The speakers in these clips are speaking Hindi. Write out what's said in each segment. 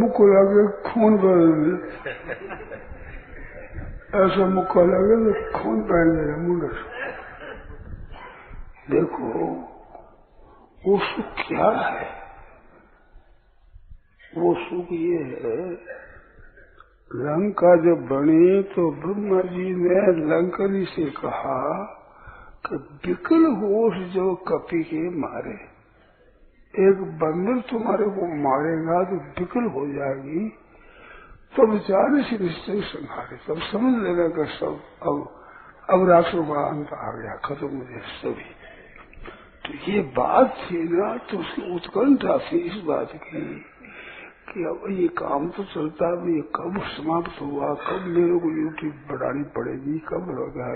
मुख लगे, खून बह ऐसा मुक्का लगे तो खून बह गया मुंड देखो, वो सुख क्या है? वो सुख ये है, लंका जब बनी तो ब्रह्मा जी ने लंकनी से कहा कि विकल होश जो कपी के मारे। एक बंदर तुम्हारे को मारेगा तो विकल हो जाएगी। तो बेचारे से निश्चय संहारे। तब समझ लेना का सब अब अब राष्ट्र का अंत आ गया, खत्म मुझे सभी। तो ये बात थी ना तो उसकी उत्कंठा थी इस बात की कि अब ये काम तो चलता है ये कब समाप्त हुआ, कब मेरे को ड्यूटी बढ़ानी पड़ेगी, कब होगा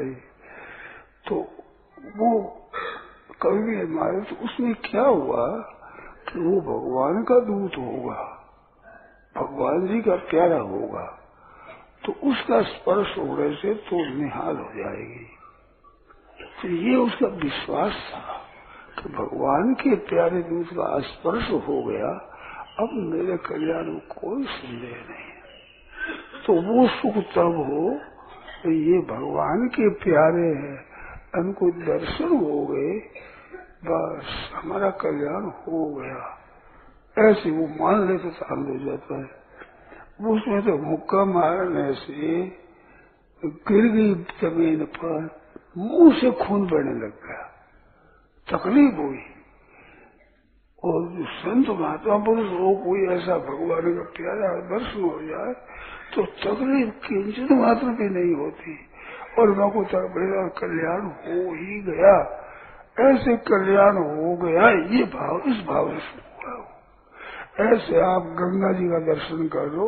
तो वो कवि हमारे तो उसमें क्या हुआ कि वो भगवान का दूत होगा? भगवान जी का प्यारा होगा। तो उसका स्पर्श होने से तो निहाल हो जाएगी। तो ये उसका विश्वास था कि भगवान के प्यारे दूत का स्पर्श हो गया। अब मेरे कल्याण में कोई संदेह नहीं। तो वो सुख तब हो ये भगवान के प्यारे हैं। उनको दर्शन हो गए। बस हमारा कल्याण हो गया। ऐसे वो मान ले तो शांत हो जाता है। उसमें तो मुक्का मारने से गिर गई ज़मीन पर मुँह से खून बहने लग गया। तकलीफ़ हुई। और जो संत महात्मा पुरुष हो कोई ऐसा भगवान का प्यारा दर्शन हो जाए तो तकलीफ़ किंचित मात्र भी नहीं होती। और मैं को मेरा कल्याण हो ही गया। ऐसे कल्याण हो गया, ये भाव, इस भाव से हुआ ऐसे आप गंगा जी का दर्शन कर लो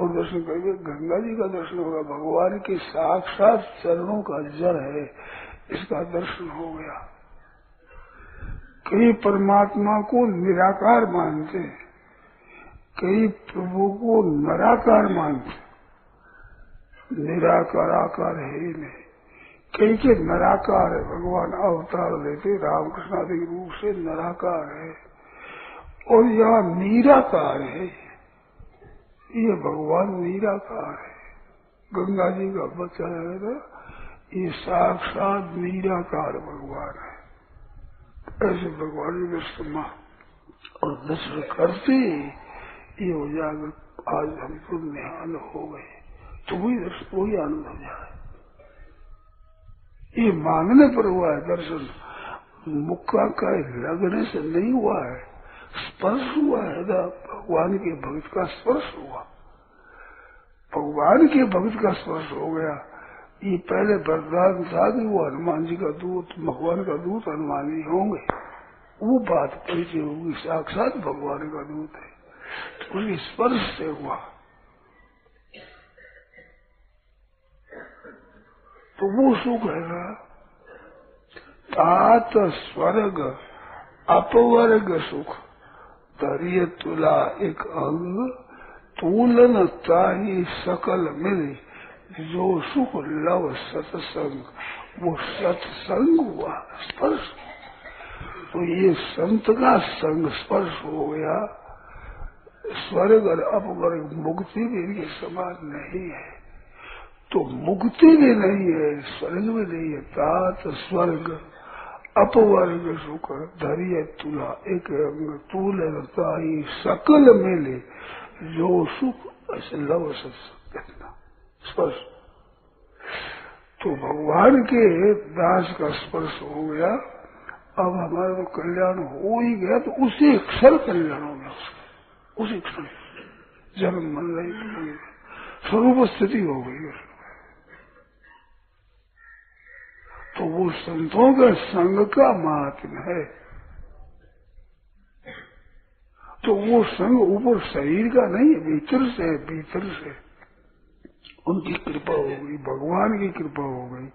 और दर्शन करके गंगा जी का दर्शन होगा, भगवान के साक्षात चरणों का जल है, इसका दर्शन हो गया। कई परमात्मा को निराकार मानते कई प्रभु को नराकार मानते निराकार आकार है ही नहीं। कई के नराकार है, भगवान अवतार लेते रामकृष्ण आदि रूप से नराकार है। और यहाँ निराकार है। ये भगवान निराकार है। गंगा जी का बच्चा है ना ये साक्षात निराकार भगवान है। ऐसे भगवान दर्शन और दर्शन करते ये हो आज हम तो निहाल हो गए। तो वही दर्शन वही आनंद हो जाए। ये मांगने पर हुआ है दर्शन मुक्का का लगने से नहीं हुआ है, स्पर्श हुआ है भगवान के भक्त का स्पर्श हुआ। भगवान के भक्त का स्पर्श हो गया, ये पहले वरदान कि वो हनुमान जी का दूत, भगवान का दूत हनुमान जी होंगे। वो बात परिचय होगी, साक्षात भगवान का दूत है। तो स्पर्श से हुआ। तो वो सुख है तात स्वर्ग अपवर्ग सुख तरिय तुला एक अंग तूलन ताही सकल मिले। जो सुख लव सत्संग, वो सत्संग हुआ स्पर्श। तो ये संत का संग स्पर्श हो गया। स्वर्ग और अपवर्ग मुक्ति भी समान नहीं है। तो मुक्ति भी नहीं है, स्वर्ग भी नहीं है। तात स्वर्ग, अपवर्ग सुख, धैर्य तुला, एक अंग तूल ताई सकल मेले, जो सुख लव सत्संग स्पर्श। तो भगवान के दास का स्पर्श हो गया। अब हमारा तो कल्याण हो ही गया तो उसी क्षण कल्याण हो गया उसका। उसी क्षण। जन्म मन रही स्वरूप स्थिति हो गई तो वो संतों के संग का महात्म है। तो वो संग ऊपर शरीर का नहीं है भीतर से है भीतर से। उनकी कृपा हो गई भगवान की कृपा हो गई।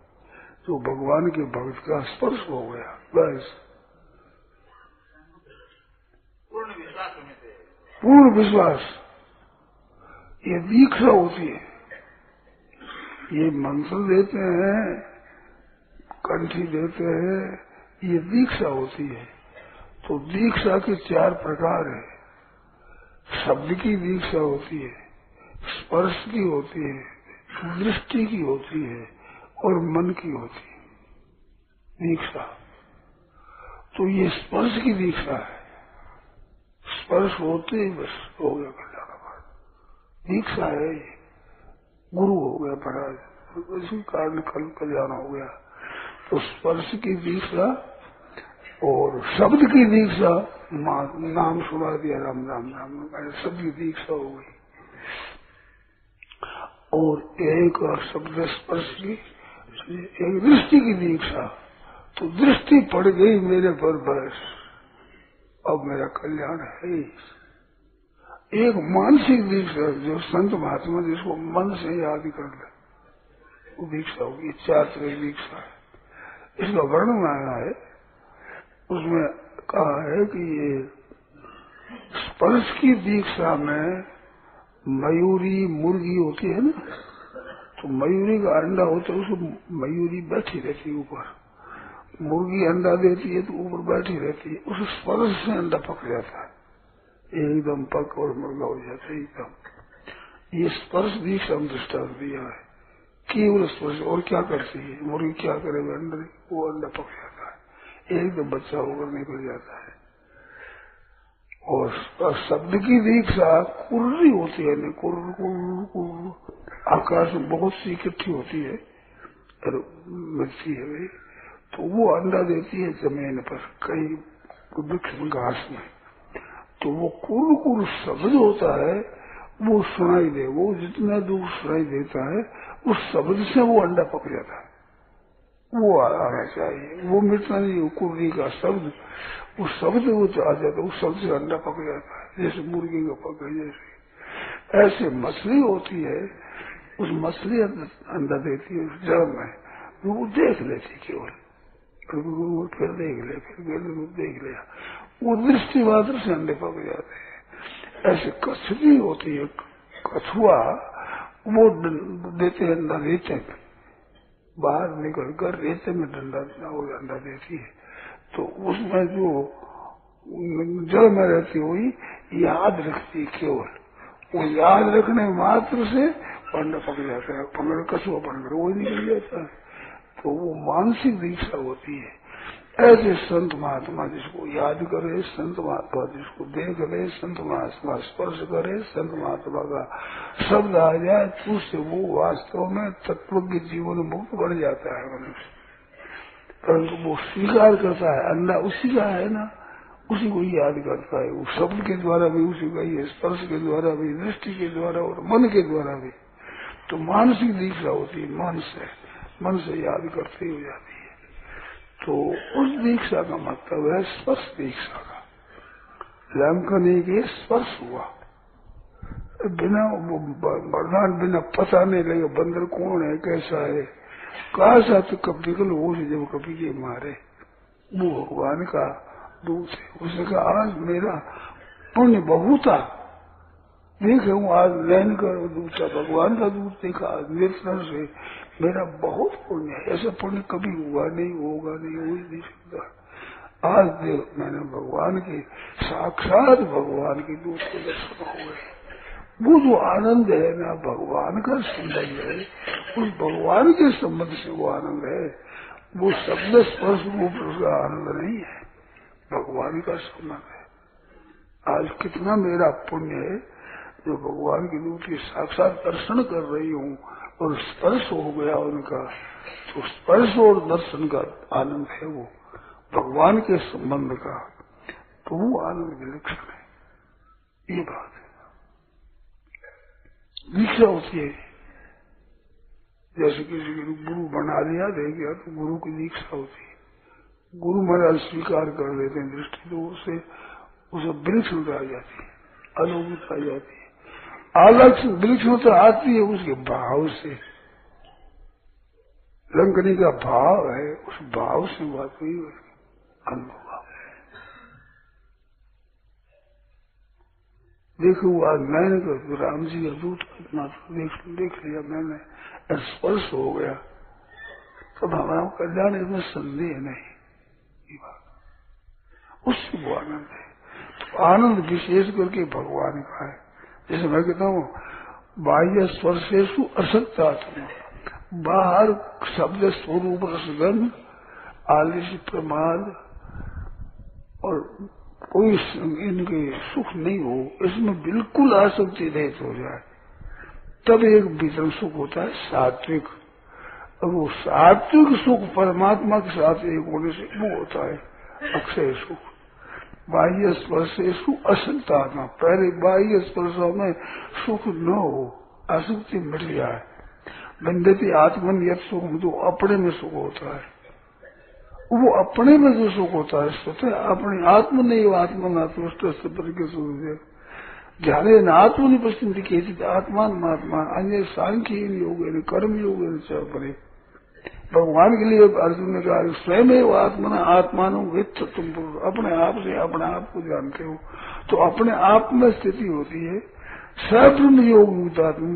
तो भगवान के भक्त का स्पर्श हो गया बस। पूर्ण विश्वास ये दीक्षा होती है। ये मंत्र देते हैं कंठी देते हैं, ये दीक्षा होती है। तो दीक्षा के चार प्रकार है। शब्द की दीक्षा होती है, स्पर्श की होती है, दृष्टि की होती है और मन की होती है। दीक्षा। तो ये स्पर्श की दीक्षा है। स्पर्श होते ही बस हो गया कल्याण दीक्षा है ये। गुरु हो गया महाराज इसी कारण कल कल्याण हो गया। तो स्पर्श की दीक्षा और शब्द की दीक्षा नाम सुना दिया, राम राम राम राम शब्द की दीक्षा हो गई। और एक शब्द स्पर्श की एक दृष्टि की दीक्षा तो दृष्टि पड़ गई मेरे पर बस। अब मेरा कल्याण है एक मानसिक दीक्षा जो संत महात्मा जिसको मन से याद कर ले, वो दीक्षा होगी चार दीक्षा है इसका वर्णन आया है, उसमें कहा है कि ये स्पर्श की दीक्षा में मयूरी मुर्गी होती है ना तो मयूरी का अंडा होता है उसको मयूरी बैठी रहती है ऊपर। मुर्गी अंडा देती है तो ऊपर बैठी रहती है, उस स्पर्श से अंडा पक जाता है। एकदम पक और मुर्गा हो जाता है, एकदम। ये स्पर्श दीक्षा दृष्टान दिया है। केवल स्पर्श और क्या करती है? मुर्गी क्या करेगा अंडा वो अंडा पक जाता है। एक दम बच्चा होकर निकल जाता है। और शब्द की दीक्षा कुर्री होती है कुर आकाश में बहुत सी इकट्ठी होती है और मिलती है तो वो अंडा देती है ज़मीन पर कई वृक्ष घास में। तो वो कुर कुर शब्द होता है वो सुनाई दे, वो जितना दूर सुनाई देता है, उस शब्द से वो अंडा पक जाता है। वो आना चाहिए। वो मिटना नहीं, वो कुर्री का शब्द। वो शब्द वो आ जाता है, उस शब्द से अंडा पक जाता है, जैसे मुर्गी का पक जैसे। ऐसे मछली होती है, उस मछली अंडा देती है, उस जड़ में। वो देख लेती केवल। फिर देख ले, फिर देख लिया वो दृष्टि मात्र से अंडे पक जाते हैं। ऐसे कछली होती है, कछुआ वो देते हैं अंडा देते बाहर निकल कर रेते में डंडा देना वो अंडा देती है। तो उसमें जो जल में रहती हुई याद रखती है केवल। वो याद रखने मात्र से अंडा पक जाता है। पकड़ कसुआ पकड़ वो निकल जाता है। तो वो मानसिक दीक्षा होती है। ऐसे संत महात्मा जिसको याद करे, संत महात्मा जिसको देख ले, संत महात्मा स्पर्श करे, संत महात्मा का शब्द आ जाए तो उससे वो वास्तव में तत्व के जीवन मुक्त बन जाता है मनुष्य। परंतु वो स्वीकार करता है अंडा उसी का है ना, उसी को याद करता है। वो शब्द के द्वारा भी, उसी का ही स्पर्श के द्वारा भी, दृष्टि के द्वारा और मन के द्वारा भी। तो मानसिक दीक्षा होती है, मन से मन से याद करते हो जाती है। तो उस दीक्षा का मतलब है स्पर्श दीक्षा का। लंकनी के स्पर्श हुआ। बिना बरदान बिना पता नहीं लगे बंदर कौन है, कैसा है? कहा सा तो कभी कल वो जब कभी के मारे। वो भगवान का दूत है। उसने कहा, आज मेरा पुण्य बहुता देखे हूँ आज नैन कर दूसरा भगवान का दूत देखा नेत्र से मेरा बहुत पुण्य है। ऐसा पुण्य कभी हुआ नहीं, होगा नहीं, हो नहीं सकता। आज देख, मैंने भगवान के, साक्षात भगवान के दूत के दर्शन हो गए वो जो आनंद है ना, भगवान का संबंध है, उस भगवान के संबंध से वो आनंद है। वो शब्द स्पर्श रूप उसका आनंद नहीं है। भगवान का संबंध है। आज कितना मेरा पुण्य है जो भगवान की के साक्षात दर्शन कर रही हूँ और स्पर्श हो गया उनका। तो स्पर्श और दर्शन का आनंद है वो, भगवान के संबंध का। तो वो आनंद विलक्षण है। ये बात है। दीक्षा होती है। जैसे किसी को गुरु बना दिया दे गया तो गुरु की दीक्षा होती है। गुरु महाराज स्वीकार कर लेते हैं दृष्टि तो उसे उसे वृक्ष आ जाती है अलौकिक आ जाती है। अलग वृक्ष तो आती है, उसके भाव से। लंकनी का भाव है, उस भाव से बात हुई अनुभव देखो आज मैंने तो राम जी का दूत कितना देख देख लिया मैंने स्पर्श हो गया। तब हमारा कल्याण इसमें संदेह नहीं। उससे वो आनंद है। तो आनंद विशेष करके भगवान का है। जैसे मैं कहता हूँ बाह्य स्पर्शेशु असत्ता बाहर शब्द स्वरूप रसगंध, आलिश प्रमाद, और कोई इनके सुख नहीं हो, इसमें बिल्कुल आसक्ति रहित हो जाए। तब एक भीतर सुख होता है, सात्विक। और वो सात्विक सुख परमात्मा के साथ एक होने से वो होता है अक्षय सुख। बाह्य स्पर्शेशु असंतात्मा पहले बाह्य स्पर्शों में सुख न हो असुक्ति मिट जाए। बंदती आत्मन यद सुख तो अपने में सुख होता है। वो अपने में जो सुख होता है स्वतः अपने आत्म नहीं आत्मन तुष्ट के सुख ध्यान आत्मनि पश्चिंती केचित आत्मान महात्मा अन्य सांख्य योग कर्म योग परे। भगवान के लिए अर्जुन ने कहा, स्वयं आत्मा आत्मानो वित्त तुम अपने आप से अपने आप को जानते हो। तो अपने आप में स्थिति होती है सब्रह्म योग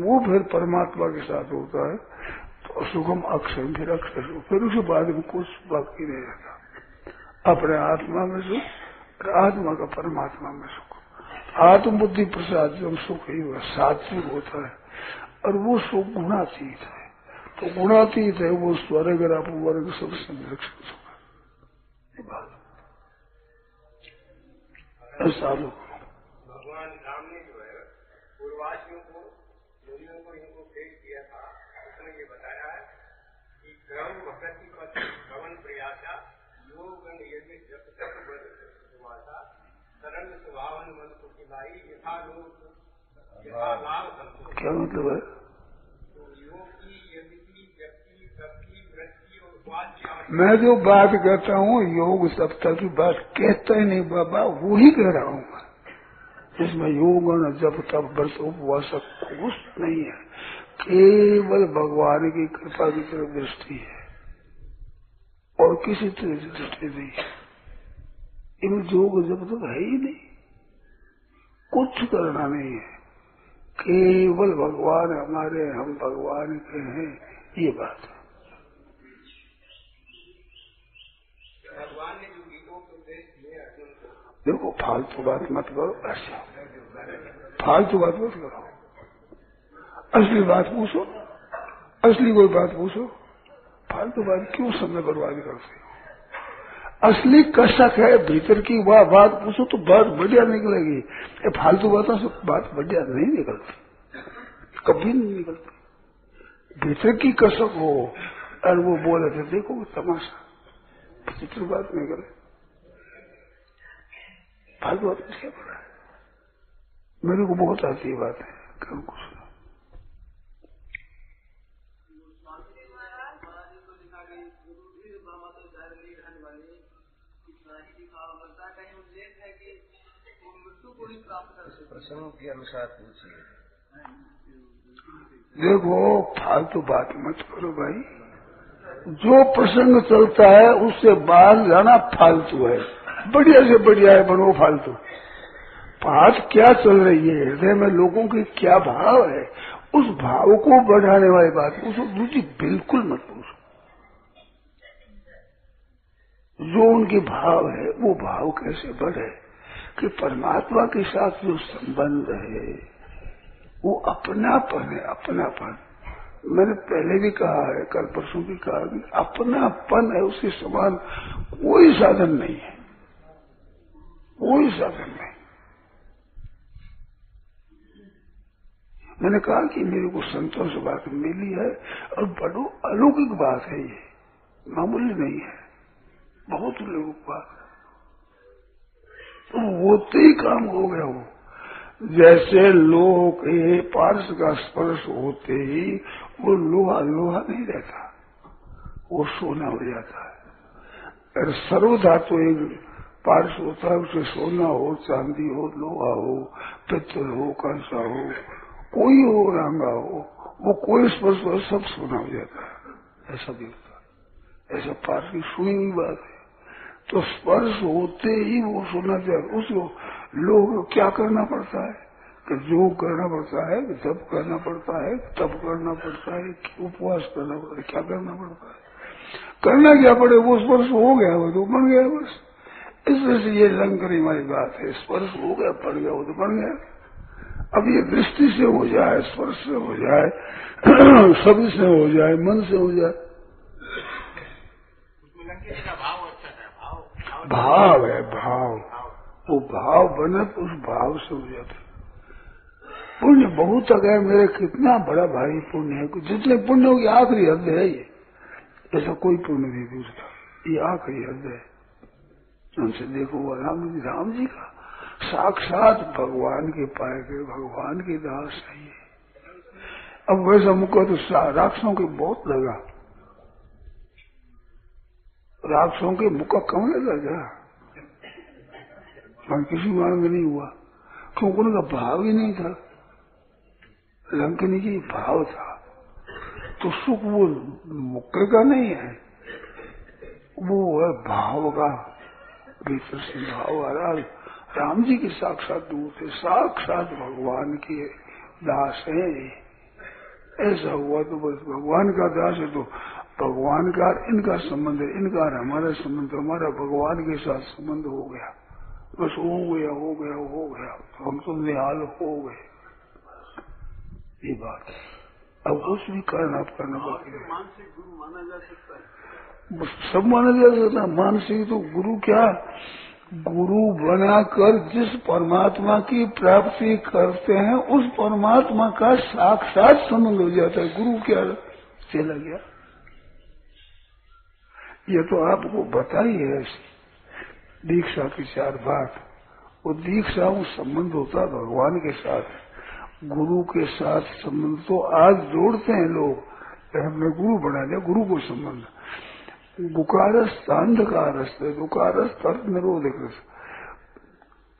वो फिर परमात्मा के साथ होता है। तो सुगम अक्षर फिर अक्षर फिर उसके बाद में कुछ बाकी नहीं रहता। अपने आत्मा में सुख और आत्मा का परमात्मा में सुख। आत्मबुद्धि प्रसाद जो सुख ही हुआ, सात्विक होता है। और वो सुख गुणातीत है। तो गुणातीत है वो स्वर्ग और अपवर्ग सब संरक्षण होगा ऐसा लोग भगवान राम ने जो है पूर्वासियों को मुनियों को इनको भेज दिया था। उसने ये बताया है कि क्रम भक्ति पथ भवन प्रयासा योग जब तक हुआ सरल स्वभाव मन को खिलाई यथा लोग यथा लाभ क्या मतलब है? मैं जो बात कहता हूँ, योग सप्ताह की बात कहता ही नहीं, बाबा वो ही कह रहा हूँ इसमें योग जब तब बस उपवास कुछ नहीं है। केवल भगवान की कृपा की तरफ़ दृष्टि है। और किसी तरह की दृष्टि नहीं है। इन योग जब तक है ही नहीं। कुछ करना नहीं है। केवल भगवान हमारे हम भगवान के हैं, ये बात है। देखो, फालतू बात मत करो, ऐसे। फालतू बात मत करो। असली बात पूछो, असली कोई बात पूछो, फालतू बात क्यों समय बर्बाद करते हो? असली कसक है, भीतर की वह बात पूछो तो बात बढ़िया निकलेगी। ये फालतू बातों से बात बढ़िया नहीं निकलती। कभी नहीं निकलती। भीतर की कसक हो, और वो बोले थे, देखो तमाशा। भीतर बात निकले भागवत क्या पड़ा है। मेरे को बहुत आती बात है कल कुछ प्रसंग के अनुसार पूछिए। देखो फालतू बात मत करो भाई। जो प्रसंग चलता है उससे बाहर जाना फालतू है। बढ़िया से बढ़िया है, बनो फालतू। बात क्या चल रही है? हृदय में लोगों के क्या भाव है? उस भाव को बढ़ाने वाली बात पूछो दूसरी बिल्कुल मत पूछो। जो उनके भाव है, वो भाव कैसे बढ़े? कि परमात्मा के साथ जो संबंध है, वो अपनापन है, अपनापन। मैंने पहले भी कहा है, कल परसों भी कहा कि अपनापन है उसके समान कोई साधन नहीं है। कोई साधन नहीं। मैंने कहा कि मेरे को संतोष बात मिली है, और बड़ो अलौकिक बात है ये। मामूली नहीं है। बहुत लोगों बात तो होते ही काम हो गया वो। जैसे लोह के पार्श का स्पर्श होते ही वो लोहा लोहा नहीं रहता। वो सोना हो जाता है। और सर्वधातु एक पार्श होता है, उसे सोना हो, चांदी हो, लोहा हो पित्तल हो, कंसा हो, कोई हो, रंगा हो, वो कोई स्पर्श हो सब सोना हो जाता है। ऐसा भी होता है। ऐसा पार्श की सुनी हुई बात है। तो स्पर्श होते ही वो सोना चाहिए उसको लोग क्या करना पड़ता है? कि जो करना पड़ता है जब करना पड़ता है, तब करना पड़ता है उपवास करना पड़ता है, क्या करना पड़ता है? करना क्या पड़े? वो स्पर्श हो गया, वो तो बन गया बस। इस से ये लंकरी वाली बात है, स्पर्श हो गया, पड़ गया वो तो बन गया अब ये दृष्टि से हो जाए, स्पर्श से हो जाए, शब्द से हो जाए, मन से हो जाए। भाव है, भाव। वो भाव बने तो उस भाव से हो जाता पुण्य बहुत अगर मेरे कितना बड़ा भारी पुण्य है जितने पुण्यों की आखिरी हद है ये। ऐसा कोई पुण्य नहीं दूसरा ये आखिरी हद है। उनसे देखो राम जी राम जी का साक्षात भगवान के पाए गए, भगवान के दास है ये। अब वैसा मुका तो राक्षसों के बहुत लगा। राक्षसों के मुका कम लगा जा। किसी मांग नहीं हुआ, क्योंकि उनका भाव ही नहीं था। लंकनी जी, भाव था। तो सुख वो मुक्के का नहीं है, वो है भाव का। भीतर से भाव आ रहा राम जी के साक्षात दूर थे साक्षात भगवान के दास है। ऐसा हुआ तो बस भगवान का दास है तो भगवान का इनका संबंध है इनका हमारा संबंध हमारा भगवान के साथ संबंध हो गया। बस हो गया हो गया हो गया। तो हम तो निहाल हो गए। ये बात। अब कुछ भी करना करना पड़ेगा मानसिक गुरु माना जा सकता है। सब माना जा सकता मानसिक तो गुरु क्या? गुरु बनाकर जिस परमात्मा की प्राप्ति करते हैं, उस परमात्मा का साक्षात संबंध हो जाता है। गुरु क्या चला गया? ये तो आपको बताई है दीक्षा की चार बात। वो दीक्षा वो संबंध होता है भगवान के साथ। गुरु के साथ संबंध तो आज जोड़ते हैं लोग। हमने गुरु बना दिया गुरु को संबंध। गुकारस अंधकार दुकारस तर्क निरोधक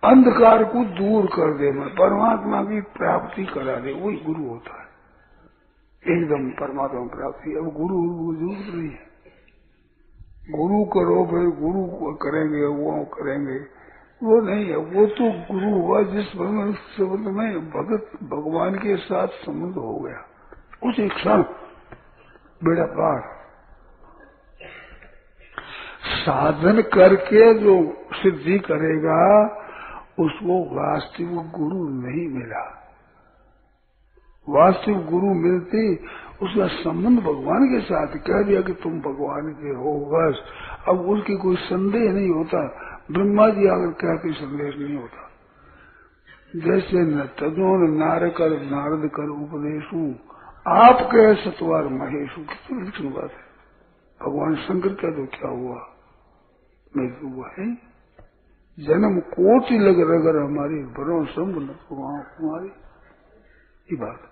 अंधकार को दूर कर देना परमात्मा की प्राप्ति करा दे, वही गुरु होता है। एकदम परमात्मा प्राप्ति। अब गुरु ज़रूरत नहीं है। गुरु करो भाई गुरु करेंगे, वो करेंगे। वो नहीं है। वो तो गुरु हुआ जिस संबंध में भगत, भगवान के साथ संबंध हो गया। उस क्षण, बेड़ा पार। साधन करके जो सिद्धि करेगा, उसको वास्तविक गुरु नहीं मिला। वास्तविक गुरु मिलती, उसका संबंध भगवान के साथ कह दिया कि तुम भगवान के हो, बस। अब उसकी कोई संदेह नहीं होता। ब्रह्मा जी अगर कहते संदेह नहीं होता। जैसे न तजो नार कर, नारद कर उपदेशु आप कह सतवार महेशु कितनी लिखन बात है। भगवान शंकर कह दो, क्या हुआ? मैं तो हुआ है। जन्म कोटि लग रगर हमारी न कुमारी ये बात।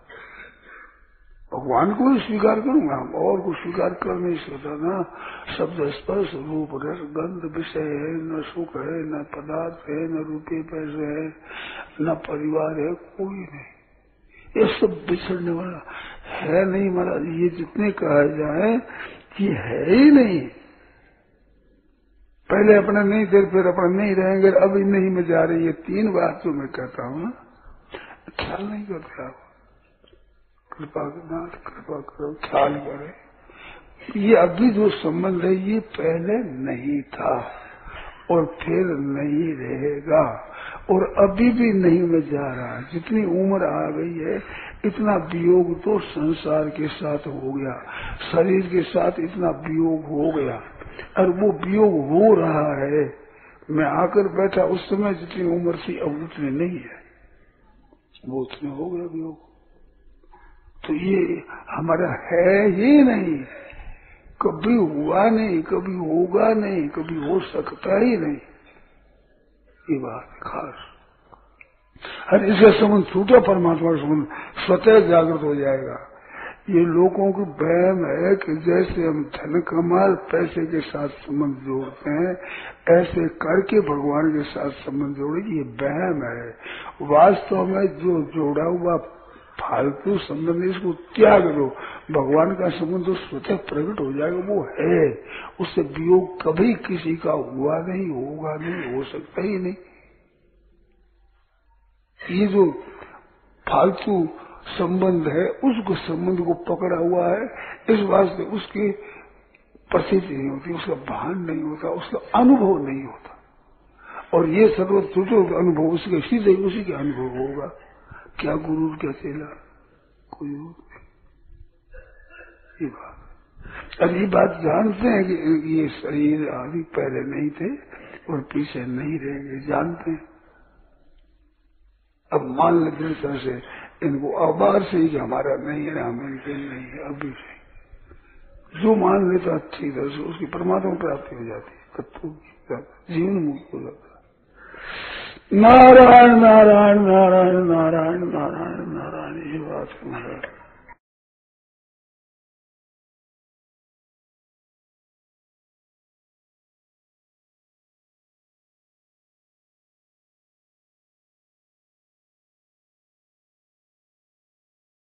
भगवान को ही स्वीकार करूँगा हम, और को स्वीकार कर नहीं सकता ना। शब्द स्पर्श रूप रस गंध विषय है, न सुख है, न पदार्थ है, न रुपये पैसे है, न परिवार है, कोई नहीं। ये सब बिछड़ने वाला है नहीं महाराज, ये जितने कहा जाए कि है ही नहीं। पहले अपना नहीं थे फिर अपना नहीं रहेंगे अब नहीं में जा रही है तीन बात जो मैं कहता हूँ ना। ख्याल नहीं करते। कृपा नाथ, कृपा करो, ख्याल करे। ये अभी जो संबंध है, ये पहले नहीं था और फिर नहीं रहेगा। और अभी भी नहीं में जा रहा। जितनी उम्र आ गई है, इतना वियोग तो संसार के साथ हो गया। शरीर के साथ इतना वियोग हो गया। और वो वियोग हो रहा है। मैं आकर बैठा, उस समय जितनी उम्र थी, अब उतनी नहीं है। वो उतने हो गया वियोग। तो ये हमारा है ही नहीं। कभी हुआ नहीं, कभी होगा नहीं, कभी हो सकता ही नहीं। ये बात खास। और इसका संबंध छूटा परमात्मा का संबंध, स्वतः जागृत हो जाएगा। ये लोगों की बहम है कि जैसे हम धन कमाल, पैसे के साथ संबंध जोड़ते हैं, ऐसे करके भगवान के साथ संबंध जोड़े, ये बहम है। वास्तव में जो जोड़ा हुआ फालतू संबंध इसको त्याग दो, भगवान का संबंध तो स्वतः प्रकट हो जाएगा, वो है। उससे वियोग कभी किसी का हुआ नहीं, होगा नहीं, हो सकता ही नहीं। ये जो फालतू संबंध है, उसको संबंध को पकड़ा हुआ है, इस वास्ते उसकी प्रसिद्धि नहीं होती, उसका भान नहीं होता, उसका अनुभव नहीं होता। और ये सर्व छूटो अनुभव उसके, सीधे उसी का अनुभव होगा। क्या गुरु क्या चेला? कोई ये बात। अब ये बात जानते हैं कि ये शरीर आदि पहले नहीं थे और पीछे नहीं रहेंगे जानते हैं। अब मान लेते दिल तरह से इनको अखबार से ही हमारा नहीं है, हम इनके नहीं है अभी से जो मान लेता अच्छी तरह से उसकी परमात्मा प्राप्ति हो जाती है, तत्व की जीवन मुक्त हो जाता है। नारायण नारायण नारायण नारायण नारायण नारायण, ये बात महाराज